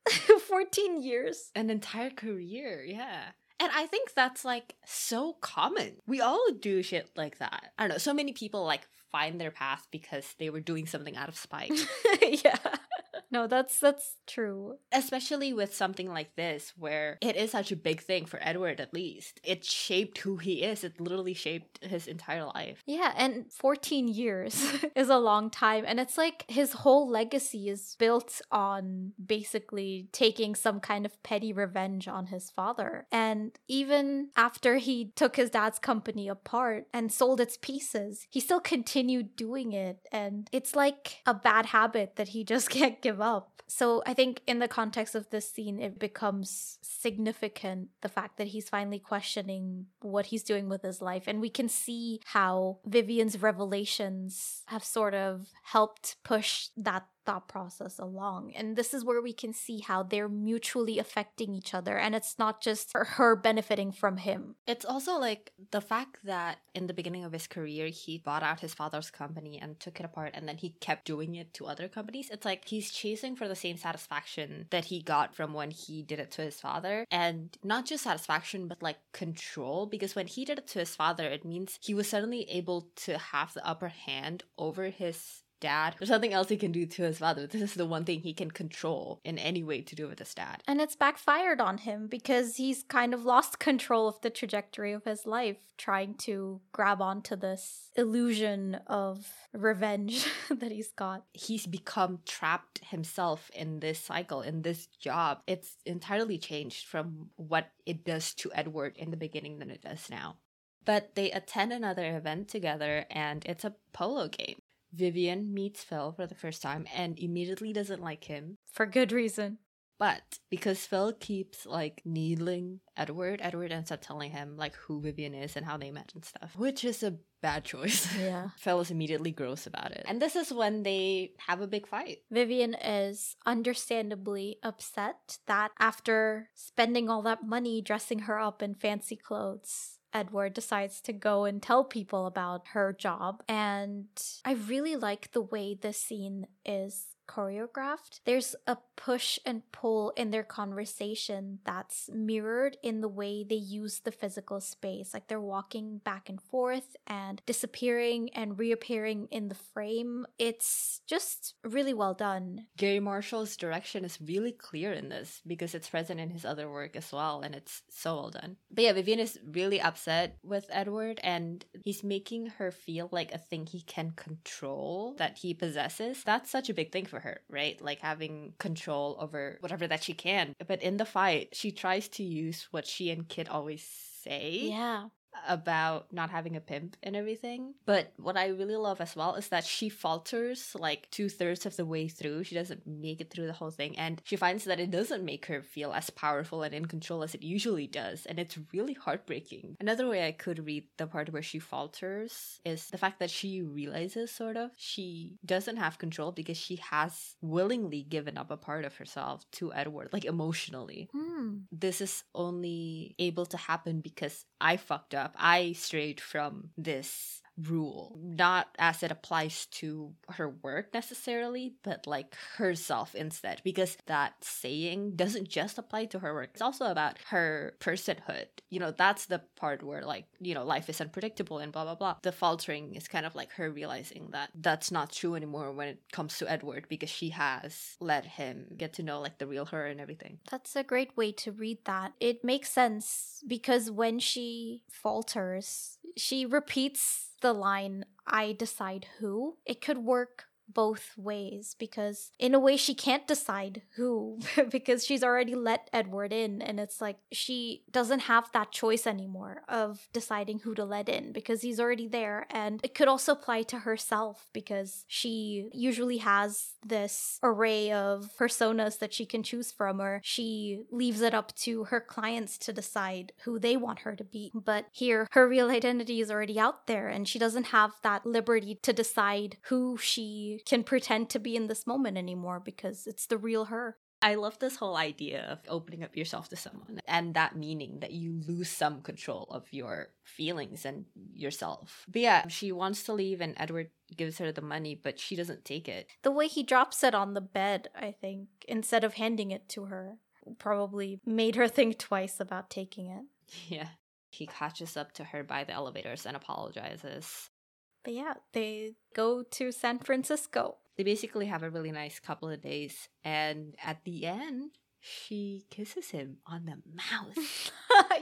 14 years. An entire career, yeah. And I think that's like so common. We all do shit like that. I don't know. So many people like find their path because they were doing something out of spite. yeah no, that's that's true. Especially with something like this where it is such a big thing for Edward at least. It shaped who he is. It literally shaped his entire life. Yeah, and 14 years *laughs* is a long time and it's like his whole legacy is built on basically taking some kind of petty revenge on his father. And even after he took his dad's company apart and sold its pieces, he still continued doing it and it's like a bad habit that he just *laughs* can't give give up. So I think in the context of this scene, it becomes significant the fact that he's finally questioning what he's doing with his life. And we can see how Vivian's revelations have sort of helped push that thought process along. And this is where we can see how they're mutually affecting each other. And it's not just her benefiting from him. It's also like the fact that in the beginning of his career, he bought out his father's company and took it apart, and then he kept doing it to other companies. It's like he's chasing for the same satisfaction that he got from when he did it to his father. And not just satisfaction, but like control. Because when he did it to his father, it means he was suddenly able to have the upper hand over his dad. There's nothing else he can do to his father. This is the one thing he can control in any way to do with his dad. And it's backfired on him because he's kind of lost *laughs* control of the trajectory of his life, trying to grab onto this illusion of revenge *laughs* that he's got. He's become trapped himself in this cycle, in this job. It's entirely changed from what it does to Edward in the beginning than it does now. But they attend another event together and it's a polo game. Vivian meets Phil for the first time and immediately doesn't like him. For good reason. But because Phil keeps like needling Edward, Edward ends up telling him like who Vivian is and how they met and stuff, which is a bad choice. *laughs* Yeah. Phil is immediately gross about it. And this is when they have a big fight. Vivian is understandably upset that after spending all that money dressing her up in fancy clothes, Edward decides to go and tell people about her job. And I really like the way this scene is choreographed. There's a push and pull in their conversation that's mirrored in the way they use the physical space. Like they're walking back and forth and disappearing and reappearing in the frame. It's just really well done. Garry Marshall's direction is really clear in this because it's present in his other work as well, and it's so well done. But yeah, Vivian is really upset with Edward, and he's making her feel like a thing he can control that he possesses. That's such a big thing for her, right? Like having control over whatever that she can. But in the fight, she tries to use what she and Kit always say. Yeah about not having a pimp and everything. But what I really love as well is that she falters like two thirds of the way through. She doesn't make it through the whole thing. And she finds that it doesn't make her feel as powerful and in control as it usually does. And it's really heartbreaking. Another way I could read the part where she falters is the fact that she realizes, sort of, she doesn't have control because she has willingly given up a part of herself to Edward, like emotionally. Mm. This is only able to happen because I fucked up. I strayed from this rule, not as it applies to her work necessarily, but like herself instead, because that saying doesn't just apply to her work, it's also about her personhood. You know, that's the part where like, you know, life is unpredictable and blah, blah, blah. The faltering is kind of like her realizing that that's not true anymore when it comes to Edward because she has let him get to know like the real her and everything. That's a great way to read that. It makes sense because when she falters, she repeats the line, I decide who, it could work both ways because in a way she can't decide who *laughs* because she's already let Edward in and it's like she doesn't have that choice anymore of deciding who to let in because he's already there. And it could also apply to herself because she usually has this array of personas that she can choose from or she leaves it up to her clients to decide who they want her to be. But here her real identity is already out there and she doesn't have that liberty to decide who she can pretend to be in this moment anymore because it's the real her. I love this whole idea of opening up yourself to someone and that meaning that you lose some control of your feelings and yourself. But yeah, she wants to leave and Edward gives her the money, but she doesn't take it. The way he drops it on the bed, I think, instead of handing it to her, probably made her think twice about taking it. *laughs* Yeah. He catches up to her by the elevators and apologizes. But yeah, they go to San Francisco. They basically have a really nice couple of days, and at the end, she kisses him on the mouth.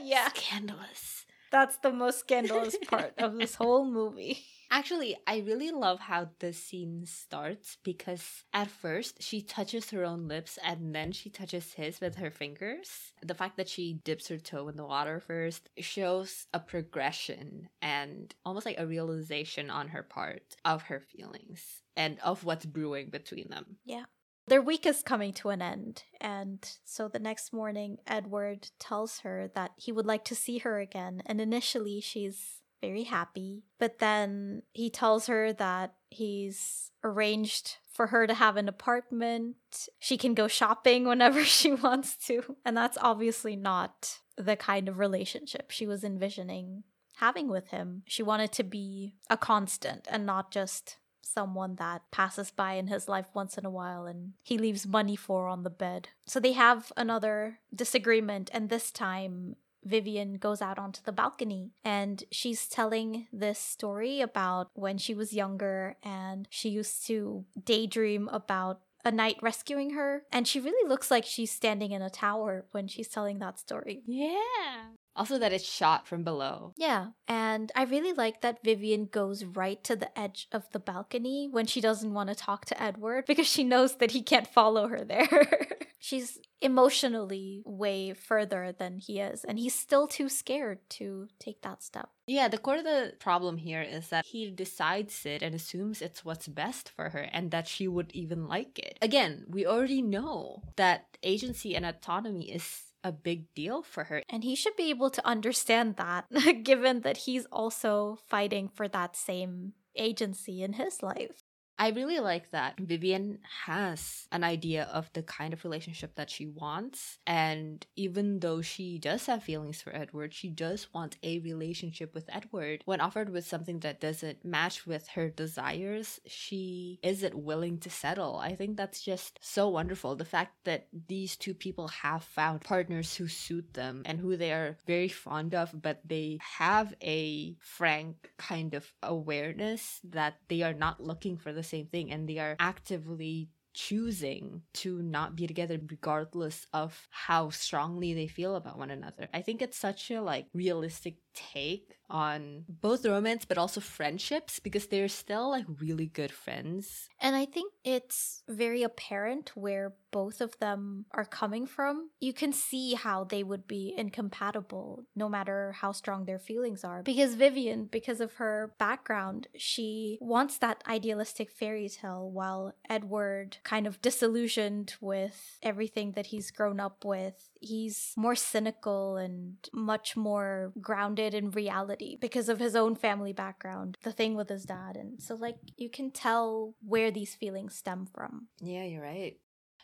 *laughs* yeah. Scandalous. That's the most scandalous part of this whole movie. Actually, I really love how the scene starts because at first she touches her own lips and then she touches his with her fingers. The fact that she dips her toe in the water first shows a progression and almost like a realization on her part of her feelings and of what's brewing between them. Yeah. Their week is coming to an end, and so the next morning, Edward tells her that he would like to see her again. And initially, she's very happy. But then he tells her that he's arranged for her to have an apartment. She can go shopping *laughs* whenever she wants to. And that's obviously not the kind of relationship she was envisioning having with him. She wanted to be a constant and not just someone that passes by in his life once in a while and he leaves money for on the bed. So they have another disagreement, and this time Vivian goes out onto the balcony and she's telling this story about when she was younger and she used to daydream about a knight rescuing her. And she really looks like she's standing in a tower when she's telling that story. Yeah. Also, that it's shot from below. Yeah. And I really like that Vivian goes right to the edge of the balcony when she doesn't want to talk to Edward because she knows that he can't follow her there. *laughs* She's emotionally way further than he is, and he's still too scared to take that step. Yeah, the core of the problem here is that he decides it and assumes it's what's best for her and that she would even like it. Again, we already know that agency and autonomy is a big deal for her. And he should be able to understand that, *laughs* given that he's also fighting for that same agency in his life. I really like that Vivian has an idea of the kind of relationship that she wants. And even though she does have feelings for Edward, she does want a relationship with Edward. When offered with something that doesn't match with her desires, she isn't willing to settle. I think that's just so wonderful. The fact that these two people have found partners who suit them and who they are very fond of, but they have a frank kind of awareness that they are not looking for the same thing and they are actively choosing to not be together regardless of how strongly they feel about one another. I think it's such a like realistic take on both romance but also friendships because they're still like really good friends. And I think it's very apparent where both of them are coming from. You can see how they would be incompatible no matter how strong their feelings are. Because Vivian, because of her background, she wants that idealistic fairy tale while Edward kind of disillusioned with everything that he's grown up with he's more cynical and much more grounded in reality because of his own family background, the thing with his dad. And so, like, you can tell where these feelings stem from. Yeah, you're right.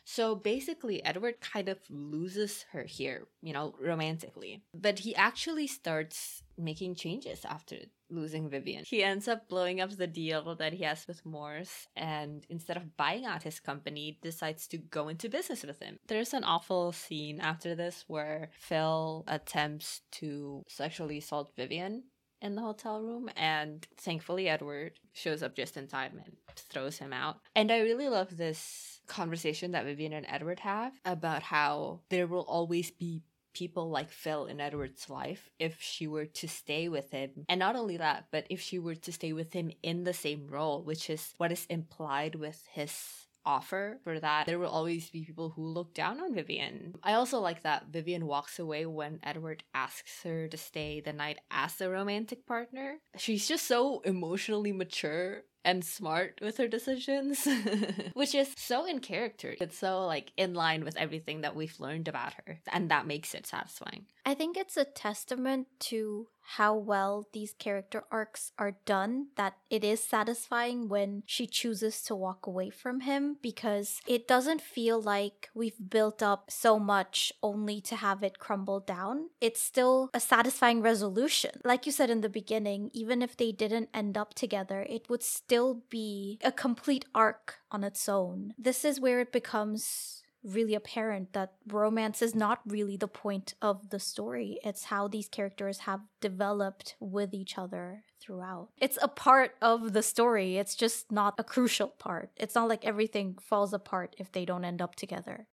So basically, Edward kind of loses her here, you know, romantically. But he actually starts making changes after losing Vivian. He ends up blowing up the deal that he has with Morse and instead of buying out his company, decides to go into business with him. There's an awful scene after this where Phil attempts to sexually assault Vivian in the hotel room and thankfully Edward shows up just in time and throws him out. And I really love this conversation that Vivian and Edward have about how there will always be people like Phil in Edward's life if she were to stay with him. And not only that, but if she were to stay with him in the same role, which is what is implied with his offer for that there will always be people who look down on Vivian. I also like that Vivian walks away when Edward asks her to stay the night as a romantic partner. She's just so emotionally mature and smart with her decisions, *laughs* which is so in character. It's so like in line with everything that we've learned about her, and that makes it satisfying. I think it's a testament to how well these character arcs are done that it is satisfying when she chooses to walk away from him because it doesn't feel like we've built up so much only to have it crumble down. It's still a satisfying resolution. Like you said in the beginning, even if they didn't end up together, it would still be a complete arc on its own. This is where it becomes really apparent that romance is not really the point of the story. It's how these characters have developed with each other throughout. It's a part of the story, it's just not a crucial part. It's not like everything falls apart if they don't end up together.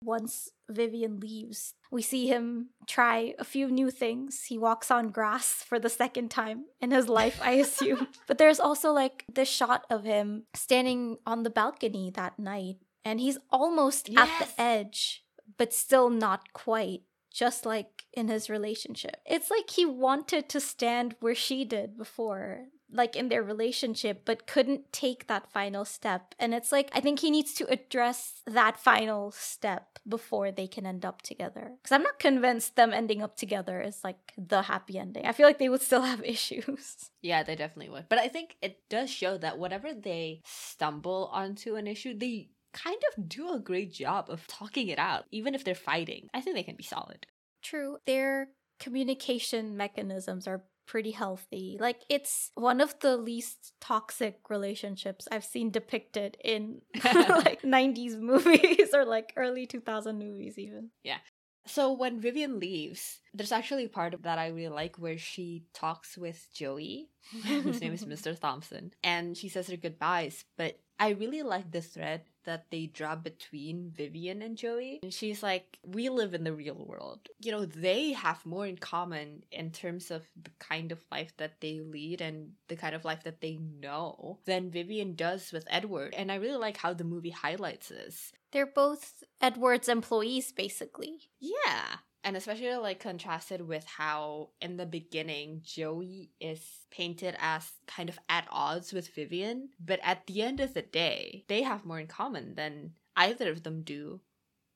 Once Vivian leaves, we see him try a few new things. He walks on grass for the second time in his life, I assume. *laughs* but there's also like this shot of him standing on the balcony that night and he's almost yes. at the edge, but still not quite, just like in his relationship. It's like he wanted to stand where she did before, like in their relationship, but couldn't take that final step. And it's like, I think he needs to address that final step before they can end up together. Because I'm not convinced them ending up together is like the happy ending. I feel like they would still have *laughs* issues. Yeah, they definitely would. But I think it does show that whatever they stumble onto an issue, they kind of do a great job of talking it out, even if they're fighting. I think they can be solid. True. Their communication mechanisms are pretty healthy. Like it's one of the least toxic relationships I've seen depicted in *laughs* *laughs* like 90s movies *laughs* or like early 2000 movies even. Yeah. So when Vivian leaves, there's actually a part of that I really like where she talks with Joey, whose name is Mr. Thompson, and she says her goodbyes, but I really like this thread that they draw between Vivian and Joey. And she's like, we live in the real world. You know, they have more in common in terms of the kind of life that they lead and the kind of life that they know than Vivian does with Edward. And I really like how the movie highlights this. They're both Edward's employees, basically. Yeah and especially like contrasted with how in the beginning Joey is painted as kind of at odds with Vivian, but at the end of the day, they have more in common than either of them do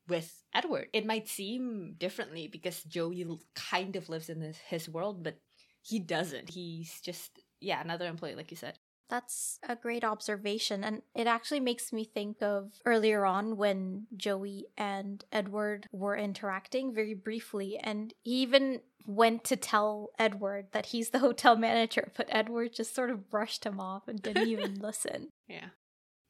with Edward. It might seem differently because Joey kind of lives in his, his world, but he doesn't. He's just yeah, another employee like you said. That's a great observation. And it actually makes me think of earlier on when Joey and Edward were interacting very briefly. And he even went to tell Edward that he's the *laughs* hotel manager, but Edward just sort of brushed him off and didn't even *laughs* listen. Yeah.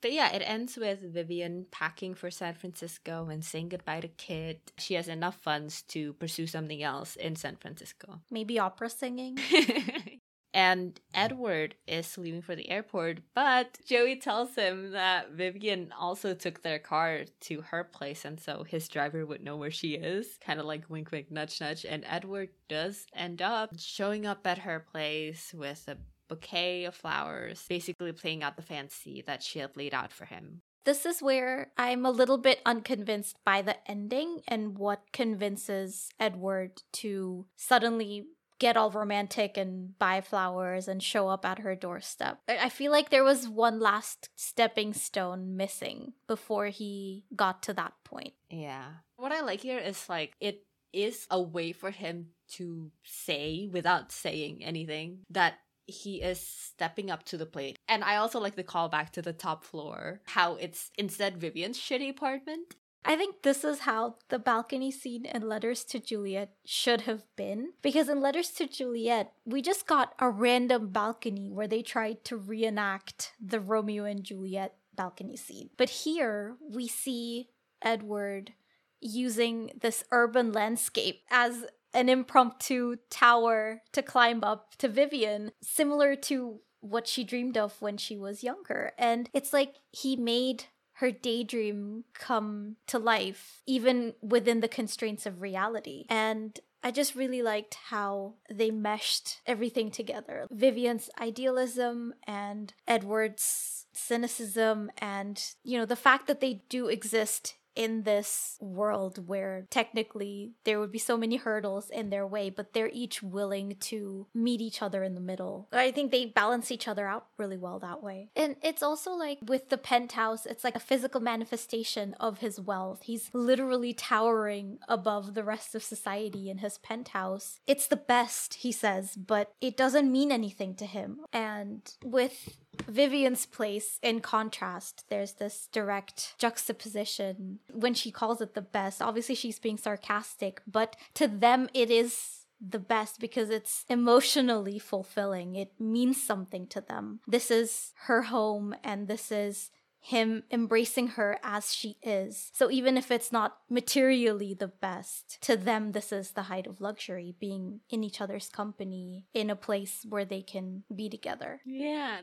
But yeah, it ends with Vivian packing for San Francisco and saying goodbye to Kit. She has enough funds to pursue something else in San Francisco. Maybe opera singing? *laughs* and Edward is leaving for the airport, but Joey tells him that Vivian also took their car to her place, and so his driver would know where she is. Kind of like wink, wink, nudge, nudge. And Edward does end up showing up at her place with a bouquet of flowers, basically playing out the fancy that she had laid out for him. This is where I'm a little bit unconvinced by the ending and what convinces Edward to suddenly get all romantic and buy flowers and show up at her doorstep. I feel like there was one last stepping stone missing before he got to that point. Yeah. What I like here is like it is a way for him to say without saying anything that he is stepping up to the plate. And I also like the callback to the top floor, how it's instead Vivian's shitty apartment. I think this is how the balcony scene in Letters to Juliet should have been. Because in Letters to Juliet, we just got a random balcony where they tried to reenact the Romeo and Juliet balcony scene. But here we see Edward using this urban landscape as an impromptu tower to climb up to Vivian, similar to what she dreamed of when she was younger. And it's like he made her daydream come to life, even within the constraints of reality. And I just really liked how they meshed everything together. Vivian's idealism and Edward's cynicism, and, you know, the fact that they do exist in this world where technically there would be so many hurdles in their way, but they're each willing to meet each other in the middle. I think they balance each other out really well that way. And it's also like with the penthouse, it's like a physical manifestation of his wealth. He's literally towering above the rest of society in his penthouse. It's the best, he says, but it doesn't mean anything to him. And with Vivian's place, in contrast, there's this direct juxtaposition when she calls it the best. Obviously, she's being sarcastic, but to them, it is the best because it's emotionally fulfilling. It means something to them. This is her home, and this is him embracing her as she is. So even if it's not materially the best, to them, this is the height of luxury, being in each other's company in a place where they can be together. Yeah,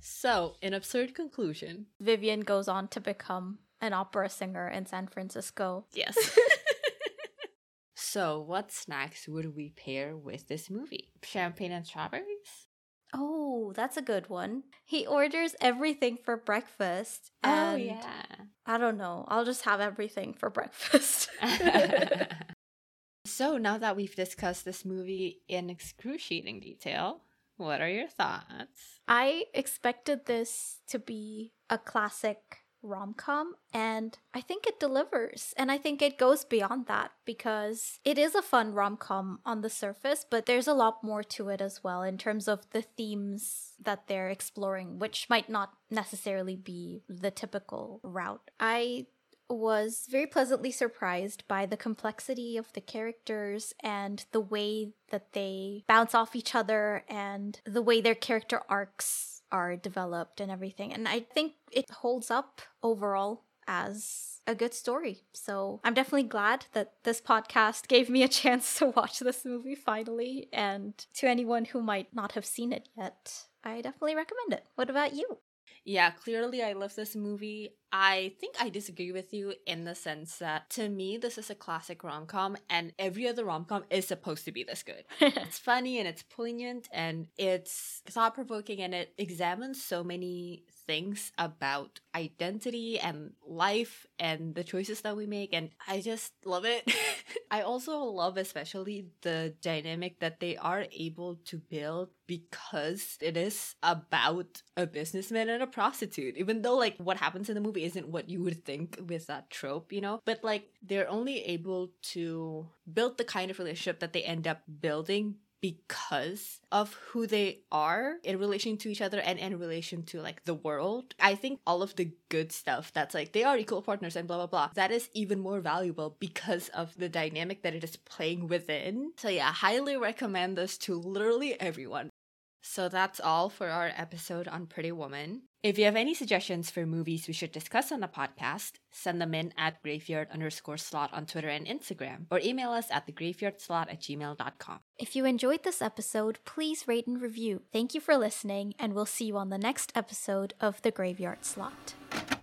so, in absurd conclusion, Vivian goes on to become an opera singer in San Francisco. Yes. *laughs* so, what snacks would we pair with this movie? Champagne and strawberries? Oh, that's a good one. He orders everything for breakfast. oh, yeah. I don't know. I'll just have everything for breakfast. *laughs* *laughs* so, now that we've discussed this movie in excruciating detail, what are your thoughts? I expected this to be a classic rom com, and I think it delivers. And I think it goes beyond that because it is a fun rom com on the surface, but there's a lot more to it as well in terms of the themes that they're exploring, which might not necessarily be the typical route. I was very pleasantly surprised by the complexity of the characters and the way that they bounce off each other and the way their character arcs are developed and everything. And I think it holds up overall as a good story. So I'm definitely glad that this podcast gave me a *laughs* chance to watch this movie finally. And to anyone who might not have seen it yet, I definitely recommend it. What about you? Yeah, clearly I love this movie. I think I disagree with you in the sense that to me, this is a classic rom com, and every other rom com is supposed to be this good. *laughs* it's funny and it's poignant and it's thought provoking and it examines so many things about identity and life and the choices that we make, and I just love it. *laughs* I also love, especially, the dynamic that they are able to build because it is about a businessman and a prostitute, even though, like, what happens in the movie isn't what you would think with that trope, you know? But like they're only able to build the kind of relationship that they end up building because of who they are in relation to each other and in relation to like the world. I think all of the good stuff that's like they are equal partners and blah blah blah. That is even more valuable because of the dynamic that it is playing within. So yeah, highly recommend this to literally everyone. So that's all for our episode on Pretty Woman. If you have any suggestions for movies we should discuss on the podcast, send them in at graveyard underscore slot on Twitter and Instagram, or email us at thegraveyardslot at gmail.com. If you enjoyed this episode, please rate and review. Thank you for listening, and we'll see you on the next episode of The Graveyard Slot.